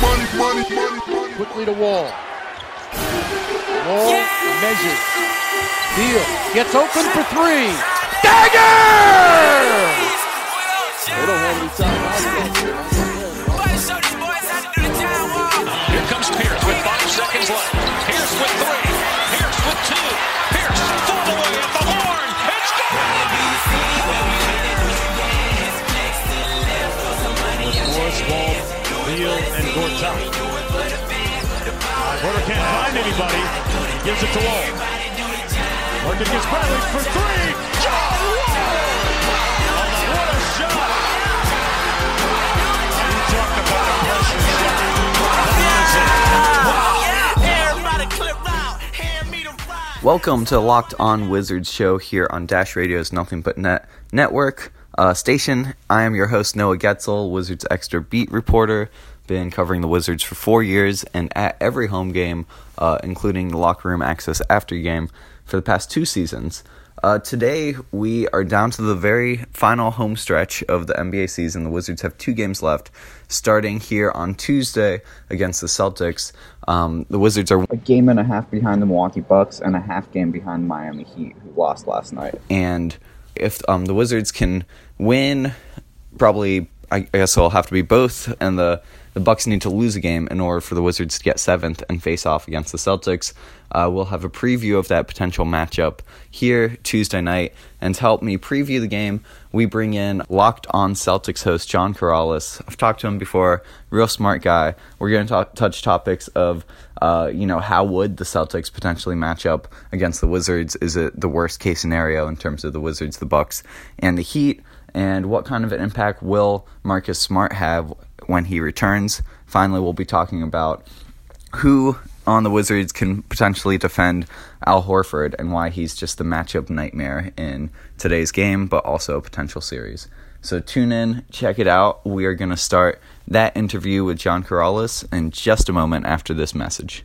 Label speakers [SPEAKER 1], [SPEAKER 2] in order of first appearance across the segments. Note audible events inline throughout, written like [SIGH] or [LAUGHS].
[SPEAKER 1] Money, money, money, Quickly to Wall. Wall yeah! measures. Beal. Gets open for three. Dagger! They don't have any
[SPEAKER 2] Here comes Pierce with five seconds left.
[SPEAKER 3] Beal, and Gortat. Porter can't find anybody. He gives it to Wall. Working gets Bradley for three.
[SPEAKER 4] Welcome to Locked On Wizards show here on Dash Radio's Nothing But Net network uh, station. I am your host, Noah Goetzel, Wizards Extra Beat reporter. Been covering the Wizards for four years and at every home game, uh, including the locker room access after game, for the past two seasons. Uh, today, we are down to the very final home stretch of the NBA season. The Wizards have two games left, starting here on Tuesday against the Celtics. Um, the Wizards are
[SPEAKER 5] a game and a half behind the Milwaukee Bucks and a half game behind Miami Heat, who lost last night.
[SPEAKER 4] And if um, the Wizards can win, probably I guess it'll have to be both, and the the Bucks need to lose a game in order for the Wizards to get seventh and face off against the Celtics. Uh, we'll have a preview of that potential matchup here Tuesday night. And to help me preview the game, we bring in Locked On Celtics host John Karalis. I've talked to him before, real smart guy. We're going to touch topics of, uh, you know, how would the Celtics potentially match up against the Wizards? Is it the worst case scenario in terms of the Wizards, the Bucks, and the Heat? And what kind of an impact will Marcus Smart have when he returns? Finally, we'll be talking about who on the Wizards can potentially defend Al Horford and why he's just the matchup nightmare in today's game, but also a potential series. So tune in, check it out. We are going to start that interview with John Karalis in just a moment after this message.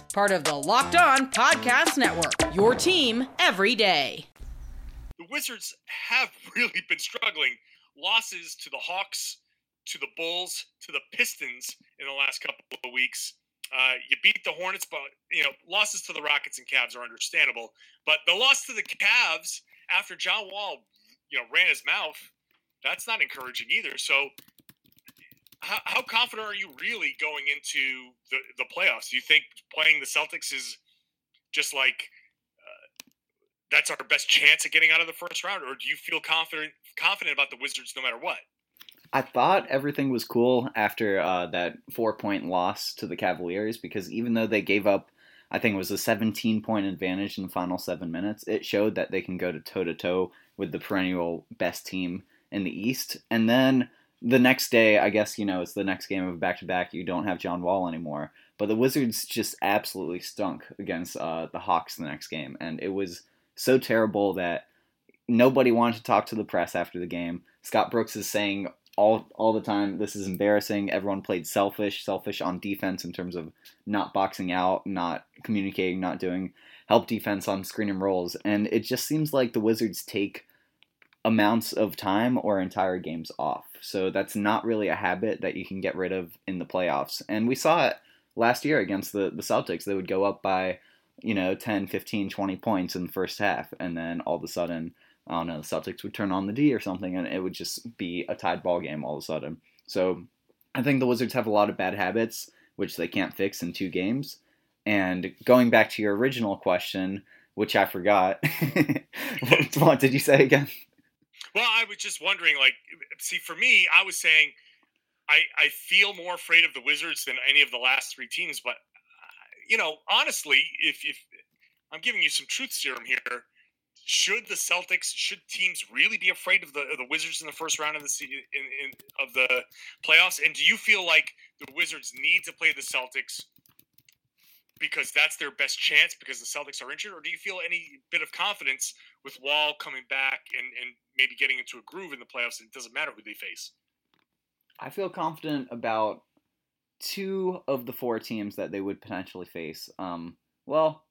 [SPEAKER 6] Part of the Locked On Podcast Network, your team every day.
[SPEAKER 7] The Wizards have [LAUGHS] really been struggling. Losses to the Hawks, to the Bulls, to the Pistons in the last couple of weeks. Uh, you beat the Hornets, but you know losses to the Rockets and Cavs are understandable. But the loss to the Cavs after John Wall, you know, ran his mouth, that's not encouraging either. So, how, how confident are you really going into the the playoffs? Do you think playing the Celtics is just like uh, that's our best chance at getting out of the first round, or do you feel confident confident about the Wizards no matter what?
[SPEAKER 8] I thought everything was cool after uh, that four point loss to the Cavaliers because even though they gave up, I think it was a 17 point advantage in the final seven minutes, it showed that they can go to toe to toe with the perennial best team in the East. And then the next day, I guess, you know, it's the next game of back to back. You don't have John Wall anymore. But the Wizards just absolutely stunk against uh, the Hawks the next game. And it was so terrible that nobody wanted to talk to the press after the game. Scott Brooks is saying all all the time. This is embarrassing. Everyone played selfish, selfish on defense in terms of not boxing out, not communicating, not doing help defense on screen and rolls. And it just seems like the Wizards take amounts of time or entire games off. So that's not really a habit that you can get rid of in the playoffs. And we saw it last year against the, the Celtics. They would go up by, you know, 10, 15, 20 points in the first half. And then all of a sudden, I don't know, the Celtics would turn on the D or something, and it would just be a tied ball game all of a sudden. So I think the Wizards have a lot of bad habits, which they can't fix in two games. And going back to your original question, which I forgot. what, [LAUGHS] what did you say again?
[SPEAKER 7] Well, I was just wondering, like, see, for me, I was saying I, I feel more afraid of the Wizards than any of the last three teams. But, uh, you know, honestly, if, if I'm giving you some truth serum here, should the Celtics, should teams really be afraid of the of the Wizards in the first round of the in, in of the playoffs? And do you feel like the Wizards need to play the Celtics because that's their best chance because the Celtics are injured, or do you feel any bit of confidence with Wall coming back and and maybe getting into a groove in the playoffs? And it doesn't matter who they face.
[SPEAKER 8] I feel confident about two of the four teams that they would potentially face. Um, well,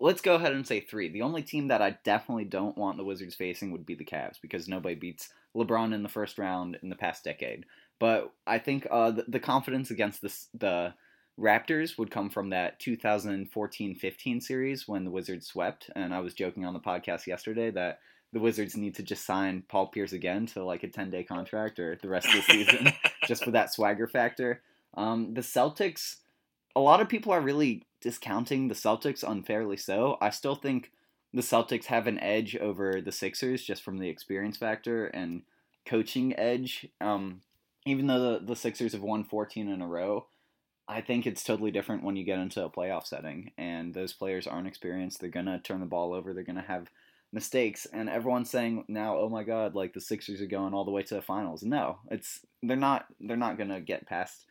[SPEAKER 8] let's go ahead and say three. The only team that I definitely don't want the Wizards facing would be the Cavs because nobody beats LeBron in the first round in the past decade. But I think uh, the, the, confidence against this, the Raptors would come from that 2014-15 series when the Wizards swept. And I was joking on the podcast yesterday that the Wizards need to just sign Paul Pierce again to like a 10-day contract or the rest of the season [LAUGHS] just for that swagger factor. Um, the Celtics, a lot of people are really discounting the Celtics unfairly so. I still think the Celtics have an edge over the Sixers just from the experience factor and coaching edge. Um, even though the, the Sixers have won 14 in a row, I think it's totally different when you get into a playoff setting and those players aren't experienced. They're going to turn the ball over, they're going to have mistakes and everyone's saying now, "Oh my god, like the Sixers are going all the way to the finals." No, it's they're not they're not going to get past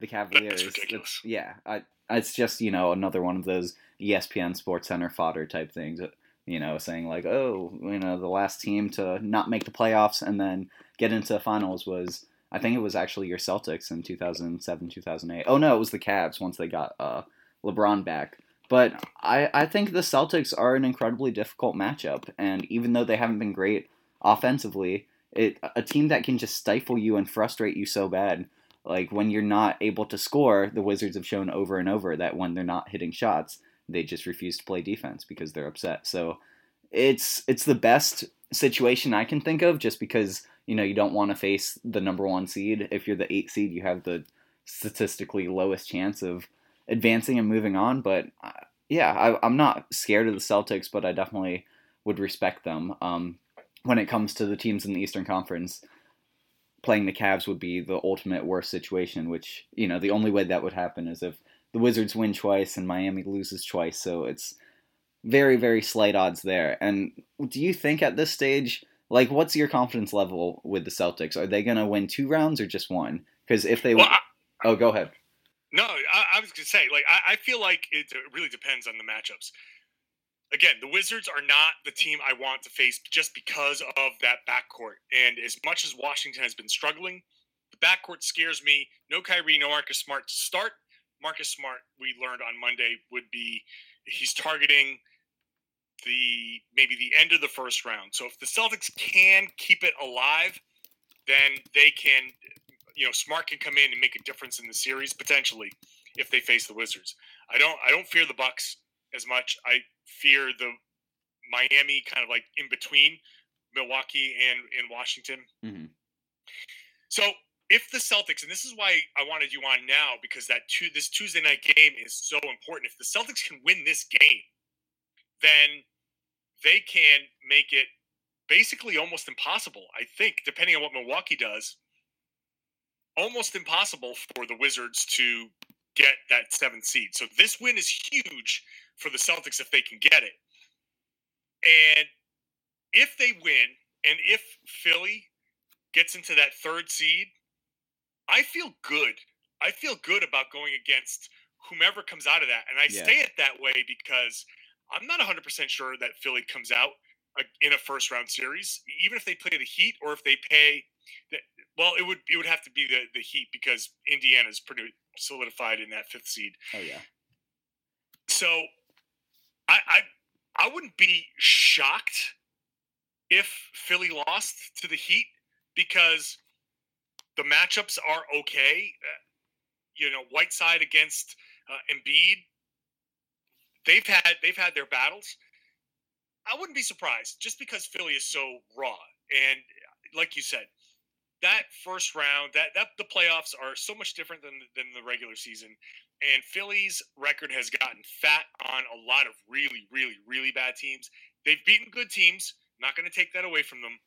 [SPEAKER 8] the Cavaliers.
[SPEAKER 7] It's,
[SPEAKER 8] yeah, I it's just you know another one of those ESPN Sports Center fodder type things. Uh, you know, saying like, oh, you know, the last team to not make the playoffs and then get into the finals was, I think it was actually your Celtics in 2007, 2008. Oh no, it was the Cavs once they got uh, LeBron back. But I, I think the Celtics are an incredibly difficult matchup, and even though they haven't been great offensively, it a team that can just stifle you and frustrate you so bad like when you're not able to score, the Wizards have shown over and over that when they're not hitting shots, they just refuse to play defense because they're upset. So it's it's the best situation I can think of just because, you know, you don't want to face the number 1 seed. If you're the 8 seed, you have the statistically lowest chance of advancing and moving on, but uh, yeah, I, am not scared of the Celtics, but I definitely would respect them. Um, when it comes to the teams in the Eastern Conference, playing the Cavs would be the ultimate worst situation, which, you know, the only way that would happen is if the Wizards win twice and Miami loses twice. So it's very, very slight odds there. And do you think at this stage, like, what's your confidence level with the Celtics? Are they going to win two rounds or just one? Because if they.
[SPEAKER 7] Well, I,
[SPEAKER 8] oh, go ahead.
[SPEAKER 7] No, I, I was going to say, like, I, I feel like it really depends on the matchups again, the Wizards are not the team I want to face just because of that backcourt. And as much as Washington has been struggling, the backcourt scares me. No Kyrie, no Marcus Smart to start. Marcus Smart, we learned on Monday, would be he's targeting the maybe the end of the first round. So if the Celtics can keep it alive, then they can, you know, Smart can come in and make a difference in the series potentially if they face the Wizards. I don't I don't fear the Bucks as much. I fear the Miami kind of like in between Milwaukee and in Washington.
[SPEAKER 8] Mm-hmm.
[SPEAKER 7] So if the Celtics, and this is why I wanted you on now, because that two, this Tuesday night game is so important. If the Celtics can win this game, then they can make it basically almost impossible. I think, depending on what Milwaukee does, almost impossible for the Wizards to get that seventh seed. So this win is huge for the Celtics if they can get it. And if they win, and if Philly gets into that third seed, I feel good. I feel good about going against whomever comes out of that. And I yeah. say it that way because I'm not 100% sure that Philly comes out uh, in a first round series, even if they play the Heat or if they pay. The, well, it would it would have to be the, the Heat because Indiana's pretty solidified in that fifth seed.
[SPEAKER 8] Oh yeah.
[SPEAKER 7] So I, I I wouldn't be shocked if Philly lost to the Heat because the matchups are okay. Uh, you know, Whiteside against uh, Embiid, they've had they've had their battles. I wouldn't be surprised just because Philly is so raw and, like you said, that first round, that that the playoffs are so much different than than the regular season. And Philly's record has gotten fat on a lot of really, really, really bad teams. They've beaten good teams. Not going to take that away from them,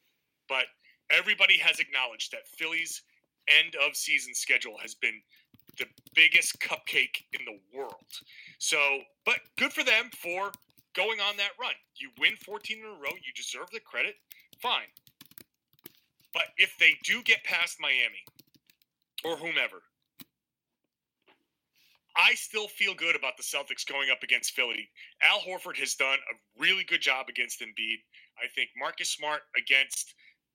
[SPEAKER 7] but everybody has acknowledged that Philly's end of season schedule has been the biggest cupcake in the world. So, but good for them for going on that run. You win 14 in a row, you deserve the credit. Fine. But if they do get past Miami or whomever, I still feel good about the Celtics going up against Philly. Al Horford has done a really good job against Embiid. I think Marcus Smart against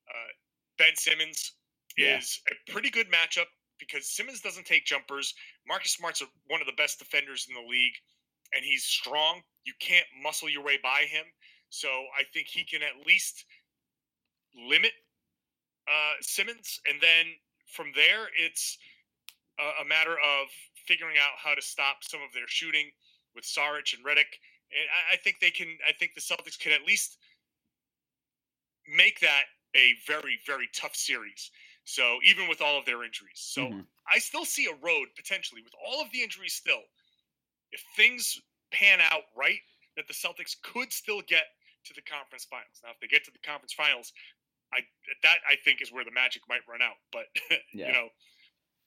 [SPEAKER 7] uh, Ben Simmons
[SPEAKER 8] Yeah.
[SPEAKER 7] is a pretty good matchup because Simmons doesn't take jumpers. Marcus Smart's one of the best defenders in the league, and he's strong. You can't muscle your way by him. So I think he can at least limit uh, Simmons, and then from there, it's a, a matter of figuring out how to stop some of their shooting with Saric and Redick. And I, I think they can. I think the Celtics can at least make that a very, very tough series. So even with all of their injuries, so
[SPEAKER 8] Mhm.
[SPEAKER 7] I still see a road potentially with all of the injuries still. If things pan out right, that the Celtics could still get to the conference finals. Now, if they get to the conference finals, I that I think is where the magic might run out. But [LAUGHS]
[SPEAKER 8] Yeah.
[SPEAKER 7] you know,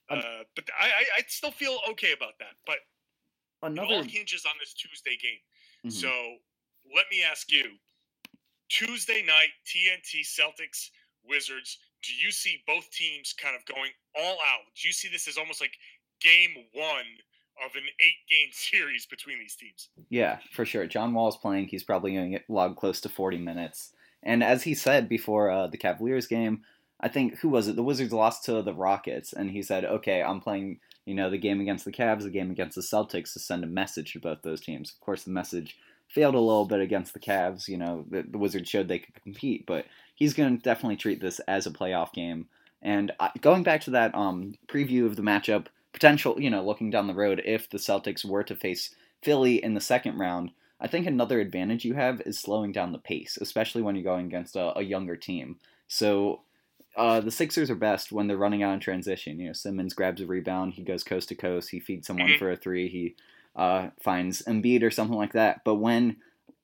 [SPEAKER 7] uh, but I, I I still feel okay about that. But it
[SPEAKER 8] Another
[SPEAKER 7] all hinges on this Tuesday game.
[SPEAKER 8] Mhm.
[SPEAKER 7] So let me ask you: Tuesday night, TNT Celtics Wizards. Do you see both teams kind of going all out? Do you see this as almost like game one of an eight-game [LAUGHS] series between these teams?
[SPEAKER 8] Yeah, for sure. John Wall's playing. He's probably going to get log close to 40 minutes. And as he said before uh, the Cavaliers game, I think who was it? The Wizards lost to the Rockets, and he said, "Okay, I'm playing. You know, the game against the Cavs, the game against the Celtics, to send a message to both those teams." Of course, the message failed a little bit against the Cavs. You know, the, the Wizards showed they could compete, but he's going to definitely treat this as a playoff game. And I, going back to that um, preview of the matchup, potential, you know, looking down the road, if the Celtics were to face Philly in the second round, I think another advantage you have is slowing down the pace, especially when you're going against a, a younger team. So uh, the Sixers are best when they're running out in transition. You know, Simmons grabs a rebound, he goes coast to coast, he feeds someone
[SPEAKER 7] Mhm.
[SPEAKER 8] for a three, he uh, finds Embiid or something like that. But when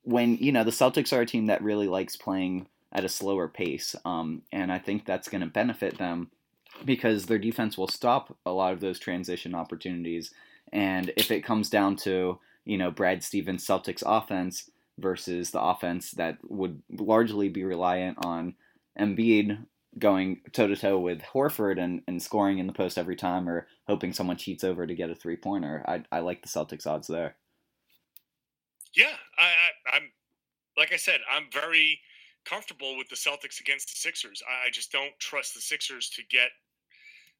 [SPEAKER 8] when you know the Celtics are a team that really likes playing at a slower pace, um, and I think that's going to benefit them because their defense will stop a lot of those transition opportunities. And if it comes down to you know Brad Stevens Celtics offense versus the offense that would largely be reliant on Embiid going toe to toe with Horford and, and scoring in the post every time or hoping someone cheats over to get a three pointer, I, I like the Celtics odds there.
[SPEAKER 7] Yeah, I, I, I'm like I said, I'm very comfortable with the Celtics against the Sixers. I, I just don't trust the Sixers to get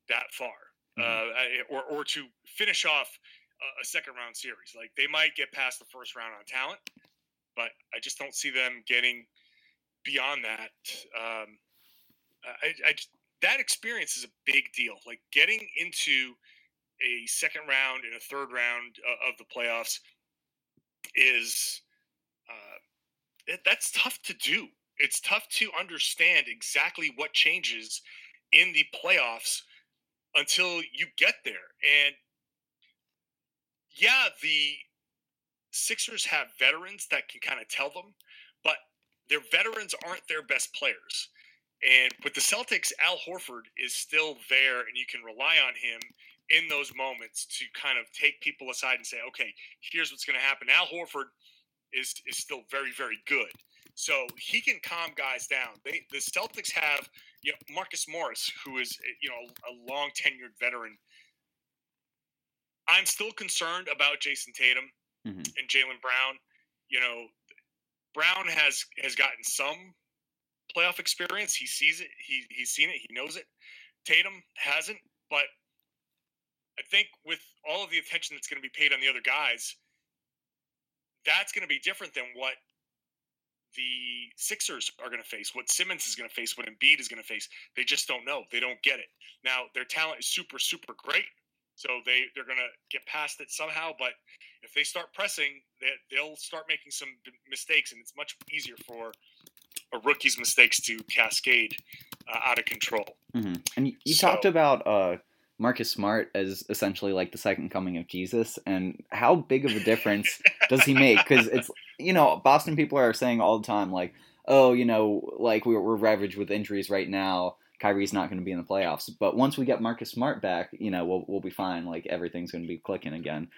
[SPEAKER 7] that far, uh, or or to finish off a, a second round series. Like they might get past the first round on talent, but I just don't see them getting beyond that. Um, I, I that experience is a big deal. Like getting into a second round and a third round uh, of the playoffs is uh, it, that's tough to do. It's tough to understand exactly what changes in the playoffs until you get there. And yeah, the Sixers have veterans that can kind of tell them, but their veterans aren't their best players. And with the Celtics, Al Horford is still there, and you can rely on him in those moments to kind of take people aside and say, okay, here's what's going to happen. Al Horford is is still very very good, so he can calm guys down. They the Celtics have you know Marcus Morris, who is you know a long tenured veteran. I'm still concerned about Jayson Tatum
[SPEAKER 8] Mhm.
[SPEAKER 7] and Jaylen Brown. You know, Brown has has gotten some playoff experience. He sees it. He he's seen it. He knows it. Tatum hasn't, but I think with all of the attention that's going to be paid on the other guys, that's going to be different than what the Sixers are going to face, what Simmons is going to face, what Embiid is going to face. They just don't know. They don't get it. Now, their talent is super, super great. So they, they're going to get past it somehow. But if they start pressing, they, they'll start making some mistakes. And it's much easier for a rookie's mistakes to cascade uh, out of control.
[SPEAKER 8] Mm-hmm. And you, you
[SPEAKER 7] So-
[SPEAKER 8] talked about uh, Marcus Smart as essentially like the second coming of Jesus, and how big of a difference does he make? Because it's you know Boston people are saying all the time like, oh, you know, like we're we're ravaged with injuries right now. Kyrie's not going to be in the playoffs, but once we get Marcus Smart back, you know, we'll we'll be fine. Like everything's going to be clicking again.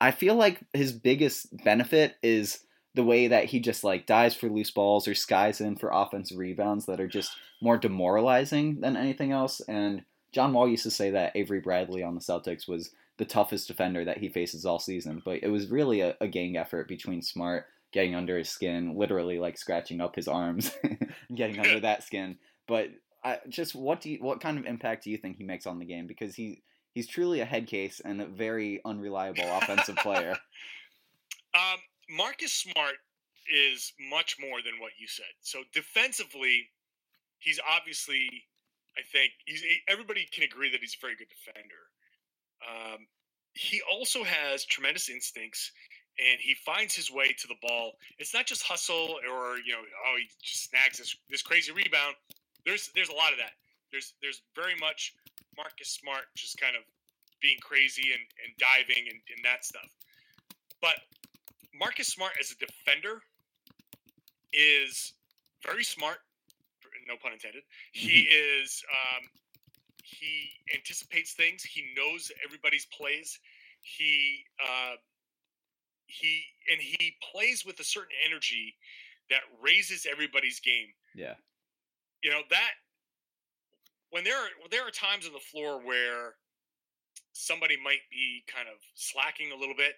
[SPEAKER 8] I feel like his biggest benefit is the way that he just like dies for loose balls or skies in for offensive rebounds that are just more demoralizing than anything else. And John Wall used to say that Avery Bradley on the Celtics was the toughest defender that he faces all season, but it was really a, a gang effort between Smart getting under his skin, literally like scratching up his arms, [LAUGHS] getting under that skin. But I, just what do you, what kind of impact do you think he makes on the game? Because he he's truly a head case and a very unreliable offensive player. [LAUGHS]
[SPEAKER 7] Um, Marcus Smart is much more than what you said. So defensively, he's obviously, I think, he's everybody can agree that he's a very good defender. Um, he also has tremendous instincts, and he finds his way to the ball. It's not just hustle or you know, oh, he just snags this this crazy rebound. There's there's a lot of that. There's there's very much Marcus Smart just kind of being crazy and, and diving and, and that stuff. But Marcus Smart as a defender is very smart, no pun intended. He is um, he anticipates things. He knows everybody's plays. He uh, he and he plays with a certain energy that raises everybody's game.
[SPEAKER 8] Yeah.
[SPEAKER 7] You know that when there are when there are times on the floor where somebody might be kind of slacking a little bit.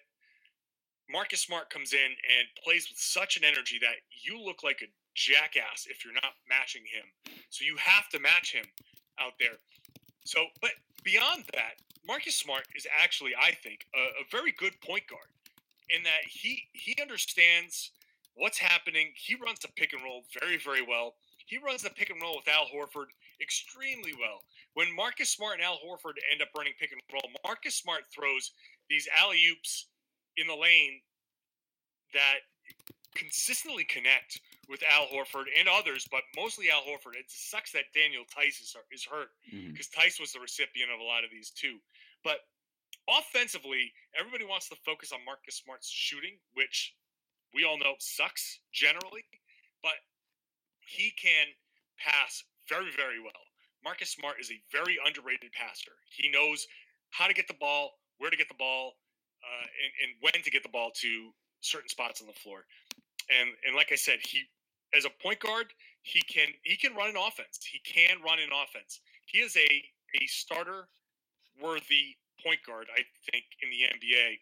[SPEAKER 7] Marcus Smart comes in and plays with such an energy that you look like a jackass if you're not matching him. So you have to match him out there. So, but beyond that, Marcus Smart is actually, I think, a, a very good point guard in that he he understands what's happening. He runs the pick and roll very, very well. He runs the pick and roll with Al Horford extremely well. When Marcus Smart and Al Horford end up running pick and roll, Marcus Smart throws these alley oops in the lane that consistently connect with Al Horford and others, but mostly Al Horford. It sucks that Daniel Theis is, is hurt
[SPEAKER 8] mm-hmm.
[SPEAKER 7] because Tice was the recipient of a lot of these too. But offensively, everybody wants to focus on Marcus Smart's shooting, which we all know sucks generally, but he can pass very, very well. Marcus Smart is a very underrated passer. He knows how to get the ball, where to get the ball, uh, and, and when to get the ball to certain spots on the floor. And and like I said, he as a point guard, he can he can run an offense. He can run an offense. He is a a starter worthy point guard, I think, in the NBA.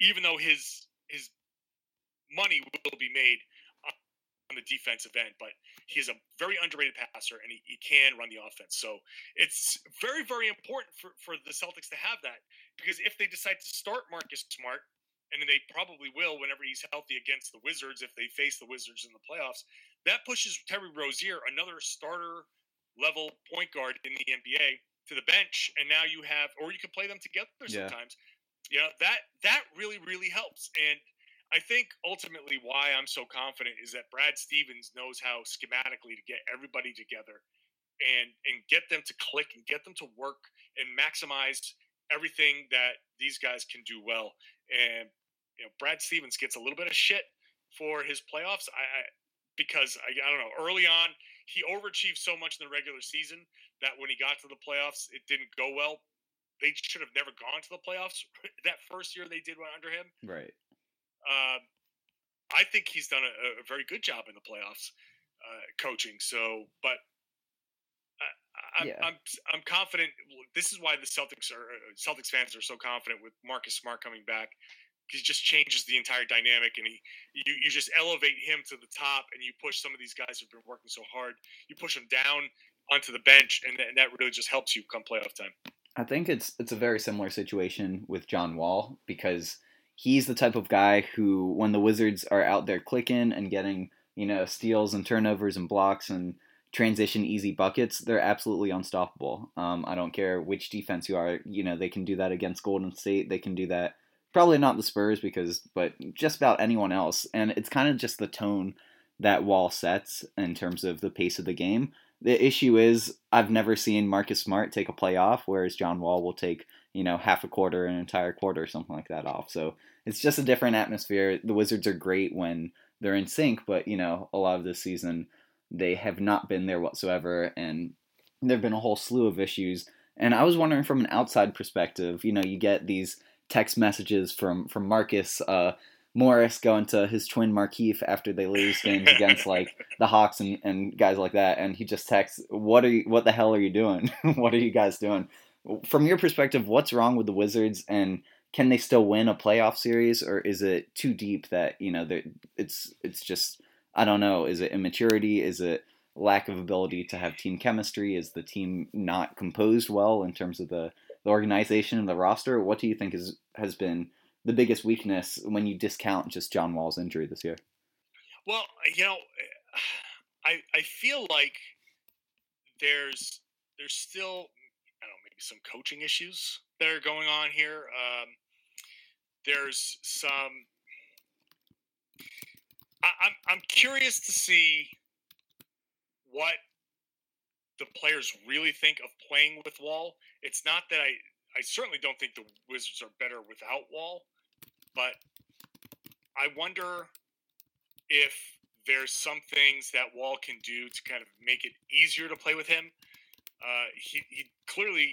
[SPEAKER 7] Even though his his money will be made on the defensive end, but he is a very underrated passer and he, he can run the offense. So it's very, very important for, for the Celtics to have that because if they decide to start Marcus Smart, and they probably will whenever he's healthy against the Wizards if they face the Wizards in the playoffs, that pushes Terry Rozier, another starter level point guard in the NBA, to the bench, and now you have, or you can play them together
[SPEAKER 8] Yeah.
[SPEAKER 7] sometimes. You know that that really really helps, and I think ultimately why I'm so confident is that Brad Stevens knows how schematically to get everybody together and and get them to click and get them to work and maximize everything that these guys can do well. And you know, Brad Stevens gets a little bit of shit for his playoffs. I, I because I, I don't know. Early on, he overachieved so much in the regular season that when he got to the playoffs, it didn't go well. They should have never gone to the playoffs [LAUGHS] that first year they did one under him.
[SPEAKER 8] Right.
[SPEAKER 7] Uh, I think he's done a, a very good job in the playoffs uh, coaching. So, but I, I'm,
[SPEAKER 8] Yeah.
[SPEAKER 7] I'm I'm confident. This is why the Celtics are uh, Celtics fans are so confident with Marcus Smart coming back. He just changes the entire dynamic, and he you, you just elevate him to the top, and you push some of these guys who've been working so hard. You push them down onto the bench, and, and that really just helps you come playoff time.
[SPEAKER 8] I think it's it's a very similar situation with John Wall because he's the type of guy who, when the Wizards are out there clicking and getting you know steals and turnovers and blocks and transition easy buckets, they're absolutely unstoppable. Um, I don't care which defense you are. You know they can do that against Golden State. They can do that. Probably not the Spurs because, but just about anyone else. And it's kind of just the tone that Wall sets in terms of the pace of the game the issue is I've never seen Marcus Smart take a play off, whereas John Wall will take you know half a quarter, an entire quarter, something like that off. So it's just a different atmosphere. The Wizards are great when they're in sync, but you know a lot of this season they have not been there whatsoever, and there've been a whole slew of issues. And I was wondering from an outside perspective, you know, you get these text messages from from Marcus. Uh, Morris going to his twin Markieff after they lose [LAUGHS] games against like the Hawks and, and guys like that, and he just texts, "What are you? What the hell are you doing? [LAUGHS] what are you guys doing?" From your perspective, what's wrong with the Wizards, and can they still win a playoff series, or is it too deep that you know it's it's just I don't know. Is it immaturity? Is it lack of ability to have team chemistry? Is the team not composed well in terms of the, the organization and the roster? What do you think is has been the biggest weakness when you discount just John Wall's injury this year?
[SPEAKER 7] Well, you know, I I feel like there's there's still I don't know maybe some coaching issues that are going on here. Um, there's some. I, I'm I'm curious to see what the players really think of playing with Wall. It's not that I I certainly don't think the Wizards are better without Wall, but I wonder if there's some things that Wall can do to kind of make it easier to play with him. Uh, he, he clearly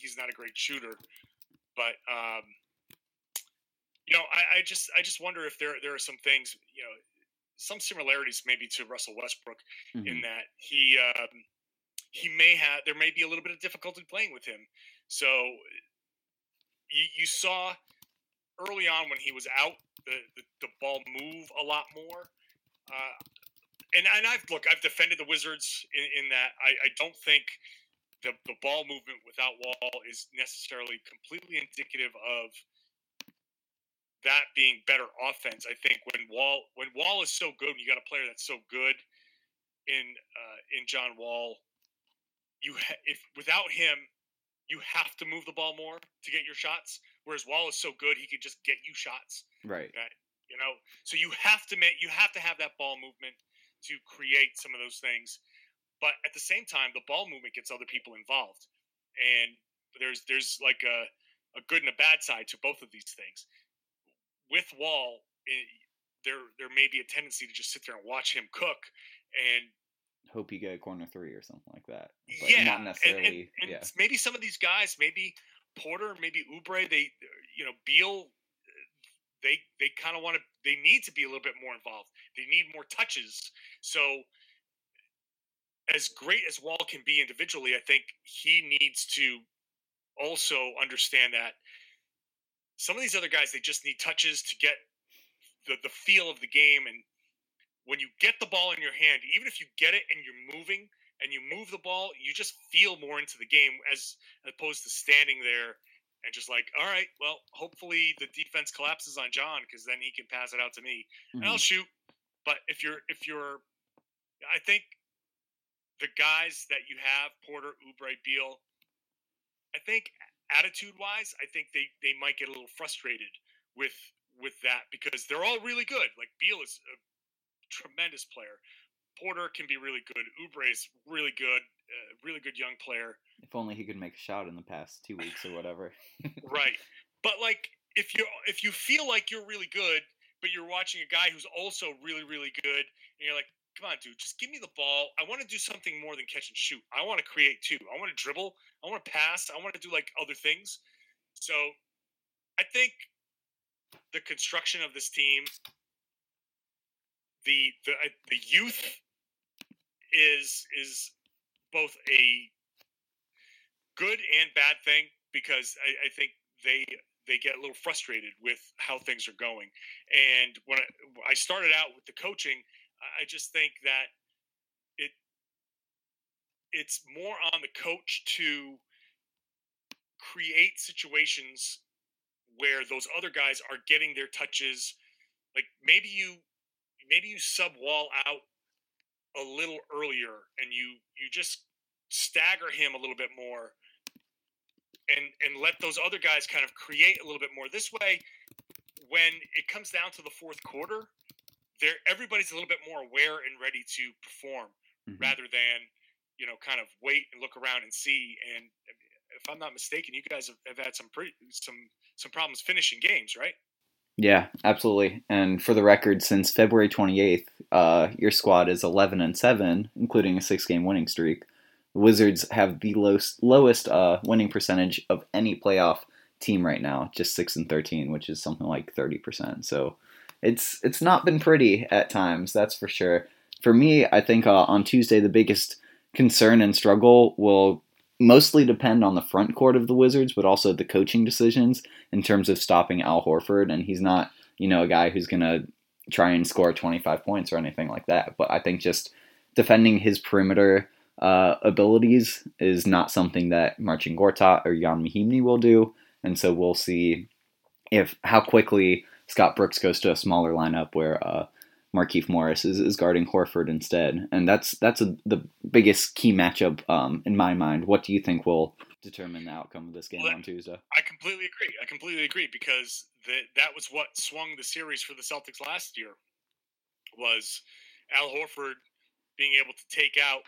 [SPEAKER 7] he's not a great shooter, but um, you know, I, I, just I just wonder if there there are some things you know some similarities maybe to Russell Westbrook mm-hmm. in that he um, he may have there may be a little bit of difficulty playing with him. So you, you saw early on when he was out, the, the, the ball move a lot more. Uh, and, and I've look, I've defended the Wizards in, in that I, I don't think the, the ball movement without Wall is necessarily completely indicative of that being better offense. I think when Wall when Wall is so good, and you got a player that's so good in uh, in John Wall, you ha- if without him, you have to move the ball more to get your shots. Whereas Wall is so good, he could just get you shots.
[SPEAKER 8] Right.
[SPEAKER 7] Okay? You know, so you have to make you have to have that ball movement to create some of those things. But at the same time, the ball movement gets other people involved, and there's there's like a a good and a bad side to both of these things. With Wall, it, there there may be a tendency to just sit there and watch him cook, and
[SPEAKER 8] hope you get a corner three or something like that.
[SPEAKER 7] But yeah,
[SPEAKER 8] not necessarily.
[SPEAKER 7] And, and, and
[SPEAKER 8] yeah.
[SPEAKER 7] maybe some of these guys, maybe Porter, maybe Oubre, they, you know, Beal, eh, they they kind of want to, they need to be a little bit more involved. They need more touches. So, as great as Wall can be individually, I think he needs to also understand that some of these other guys, they just need touches to get the, the feel of the game and when you get the ball in your hand, even if you get it and you're moving and you move the ball, you just feel more into the game as opposed to standing there and just like, all right, well, hopefully the defense collapses on John because then he can pass it out to me mm-hmm. and I'll mm-hmm. shoot. But if you're if you're, I think the guys that you have, Porter, Oubre, Beal, I think attitude wise, I think they they might get a little frustrated with with that because they're all really good. Like Beal is a tremendous player. Porter can be really good. is really good, uh, really good young player.
[SPEAKER 8] If only he could make a shot in the past two weeks or whatever. [LAUGHS]
[SPEAKER 7] right, but like if you if you feel like you're really good, but you're watching a guy who's also really really good, and you're like, come on, dude, just give me the ball. I want to do something more than catch and shoot. I want to create too. I want to dribble. I want to pass. I want to do like other things. So, I think the construction of this team the the the youth is is both a good and bad thing because I, I, think they they get a little frustrated with how things are going. And when I, I started out with the coaching, I just think that it it's more on the coach to create situations where those other guys are getting their touches. Like maybe you maybe you sub wall out a little earlier and you you just stagger him a little bit more and and let those other guys kind of create a little bit more this way when it comes down to the fourth quarter everybody's a little bit more aware and ready to perform mm-hmm. rather than you know, kind of wait and look around and see. And if I'm not mistaken, you guys have, have had some pretty some some problems finishing games, right?
[SPEAKER 8] Yeah, absolutely. And for the record, since February 28th, uh, your squad is 11 and 7, including a six game winning streak. The Wizards have the lowest, lowest uh, winning percentage of any playoff team right now, just 6 and 13, which is something like 30%. So it's it's not been pretty at times, that's for sure. For me, I think uh, on Tuesday, the biggest concern and struggle will mostly depend on the front court of the Wizards, but also the coaching decisions in terms of stopping Al Horford. And he's not, you know, a guy who's going to try and score 25 points or anything like that. But I think just defending his perimeter uh, abilities is not something that Marcin Gortat or Ian Mahinmi will do. And so we'll see if how quickly Scott Brooks goes to a smaller lineup where uh, Markieff Morris is, is guarding Horford instead, and that's that's a, the biggest key matchup um, in my mind. What do you think will determine the outcome of this game well, on Tuesday?
[SPEAKER 7] I completely agree. I completely agree because that that was what swung the series for the Celtics last year was Al Horford being able to take out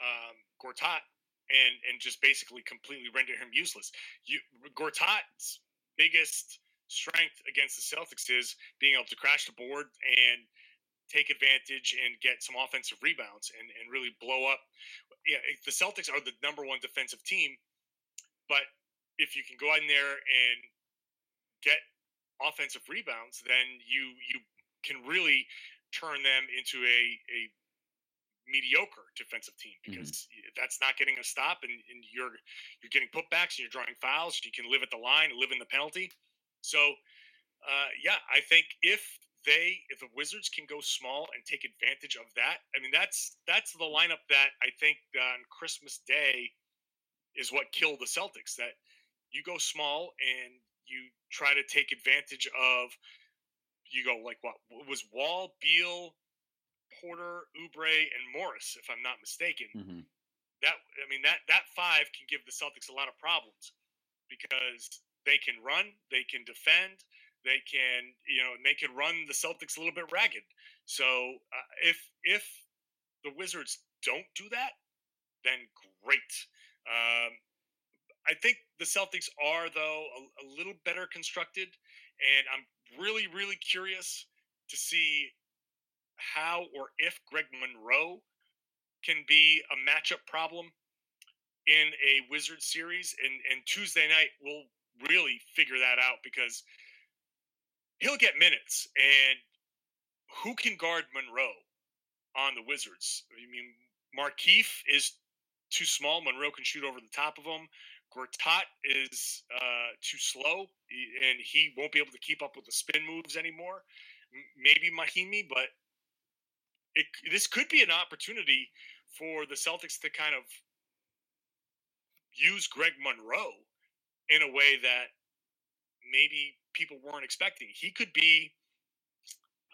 [SPEAKER 7] um, Gortat and and just basically completely render him useless. You Gortat's biggest strength against the Celtics is being able to crash the board and take advantage and get some offensive rebounds and, and really blow up. Yeah, the Celtics are the number one defensive team, but if you can go in there and get offensive rebounds, then you you can really turn them into a, a mediocre defensive team mm-hmm. because mm-hmm. that's not getting a stop and, and you're you're getting putbacks and you're drawing fouls. You can live at the line, live in the penalty. So, uh, yeah, I think if they, if the Wizards can go small and take advantage of that, I mean, that's that's the lineup that I think on Christmas Day is what killed the Celtics. That you go small and you try to take advantage of. You go like what it was Wall, Beal, Porter, Oubre, and Morris, if I'm not mistaken. Mm-hmm. That I mean that that five can give the Celtics a lot of problems because they can run, they can defend, they can, you know, they can run the Celtics a little bit ragged. So uh, if if the Wizards don't do that, then great. Um, I think the Celtics are though a, a little better constructed, and I'm really really curious to see how or if Greg Monroe can be a matchup problem in a Wizard series. And, and Tuesday night, we'll really figure that out because he'll get minutes. And who can guard Monroe on the Wizards? I mean, Markieff is too small. Monroe can shoot over the top of him. Gortat is uh, too slow, and he won't be able to keep up with the spin moves anymore. Maybe Mahinmi, but it, this could be an opportunity for the Celtics to kind of use Greg Monroe in a way that maybe people weren't expecting. He could be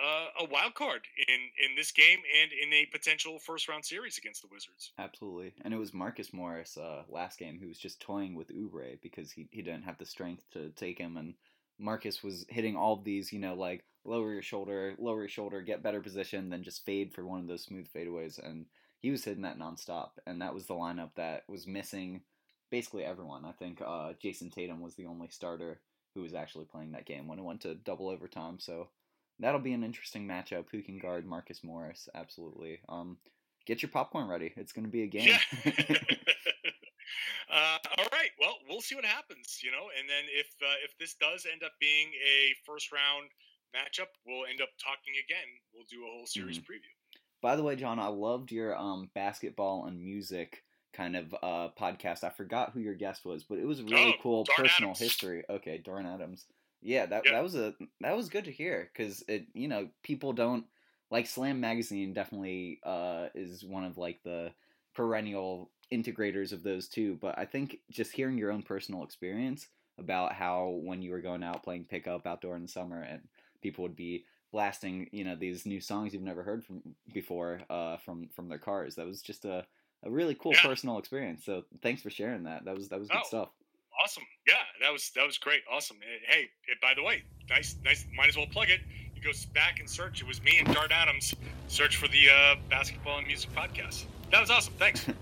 [SPEAKER 7] uh, a wild card in in this game and in a potential first round series against the Wizards.
[SPEAKER 8] Absolutely, and it was Marcus Morris uh, last game who was just toying with Oubre because he he didn't have the strength to take him, and Marcus was hitting all of these, you know, like lower your shoulder, lower your shoulder, get better position, then just fade for one of those smooth fadeaways, and he was hitting that nonstop, and that was the lineup that was missing basically everyone. I think uh, Jayson Tatum was the only starter who was actually playing that game when it went to double overtime. So that'll be an interesting matchup. Who can guard Marcus Morris? Absolutely. Um, get your popcorn ready. It's going to be a game.
[SPEAKER 7] Yeah. [LAUGHS] [LAUGHS] uh, all right. Well, we'll see what happens. You know, and then if uh, if this does end up being a first round matchup, we'll end up talking again. We'll do a whole series mm-hmm. preview.
[SPEAKER 8] By the way, John, I loved your um, basketball and music kind of uh, podcast. I forgot who your guest was, but it was really oh, cool personal Adams. history. Okay, Dart Adams. Yeah, that that was a that was good to hear because it you know people don't like Slam Magazine definitely uh, is one of like the perennial integrators of those two. But I think just hearing your own personal experience about how when you were going out playing pickup outdoor in the summer and people would be blasting you know these new songs you've never heard from before uh, from from their cars. That was just a a really cool yeah. personal experience. So thanks for sharing that. That was that was good oh, stuff.
[SPEAKER 7] Awesome. Yeah, that was that was great. Awesome. Hey, by the way, nice nice. Might as well plug it. You go back and search. It was me and Dart Adams. Search for the uh, basketball and music podcast. That was awesome. Thanks. [LAUGHS]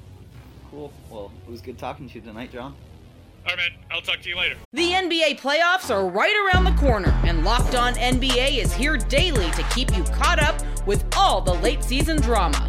[SPEAKER 9] Cool. Well, it was good talking to you tonight, John.
[SPEAKER 7] All right, man. I'll talk to you later.
[SPEAKER 6] The NBA playoffs are right around the corner, and Locked On NBA is here daily to keep you caught up with all the late season drama.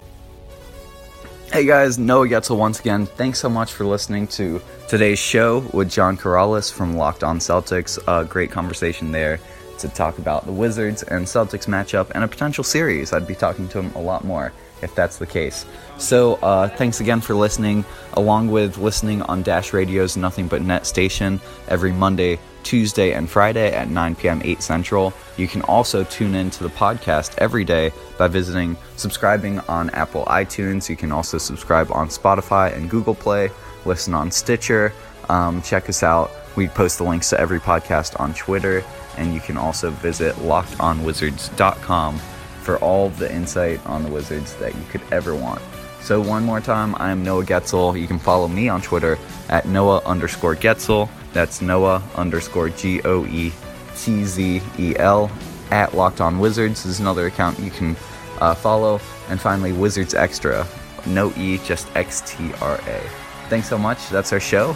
[SPEAKER 8] Hey guys, Noah Goetzel once again. Thanks so much for listening to today's show with John Karalis from Locked On Celtics. A great conversation there to talk about the Wizards and Celtics matchup and a potential series. I'd be talking to him a lot more if that's the case. So, uh, thanks again for listening, along with listening on Dash Radio's Nothing But Net station every Monday, Tuesday, and Friday at 9 p.m. 8 Central. You can also tune in to the podcast every day by visiting, subscribing on Apple iTunes. You can also subscribe on Spotify and Google Play, listen on Stitcher. Um, check us out. We post the links to every podcast on Twitter, and you can also visit lockedonwizards.com for all the insight on the Wizards that you could ever want. So, one more time, I am Noah Goetzel. You can follow me on Twitter at Noah underscore Goetzel. That's Noah underscore G O E T Z E L at Locked On Wizards is another account you can uh, follow. And finally, Wizards Extra. No E, just X T R A. Thanks so much. That's our show.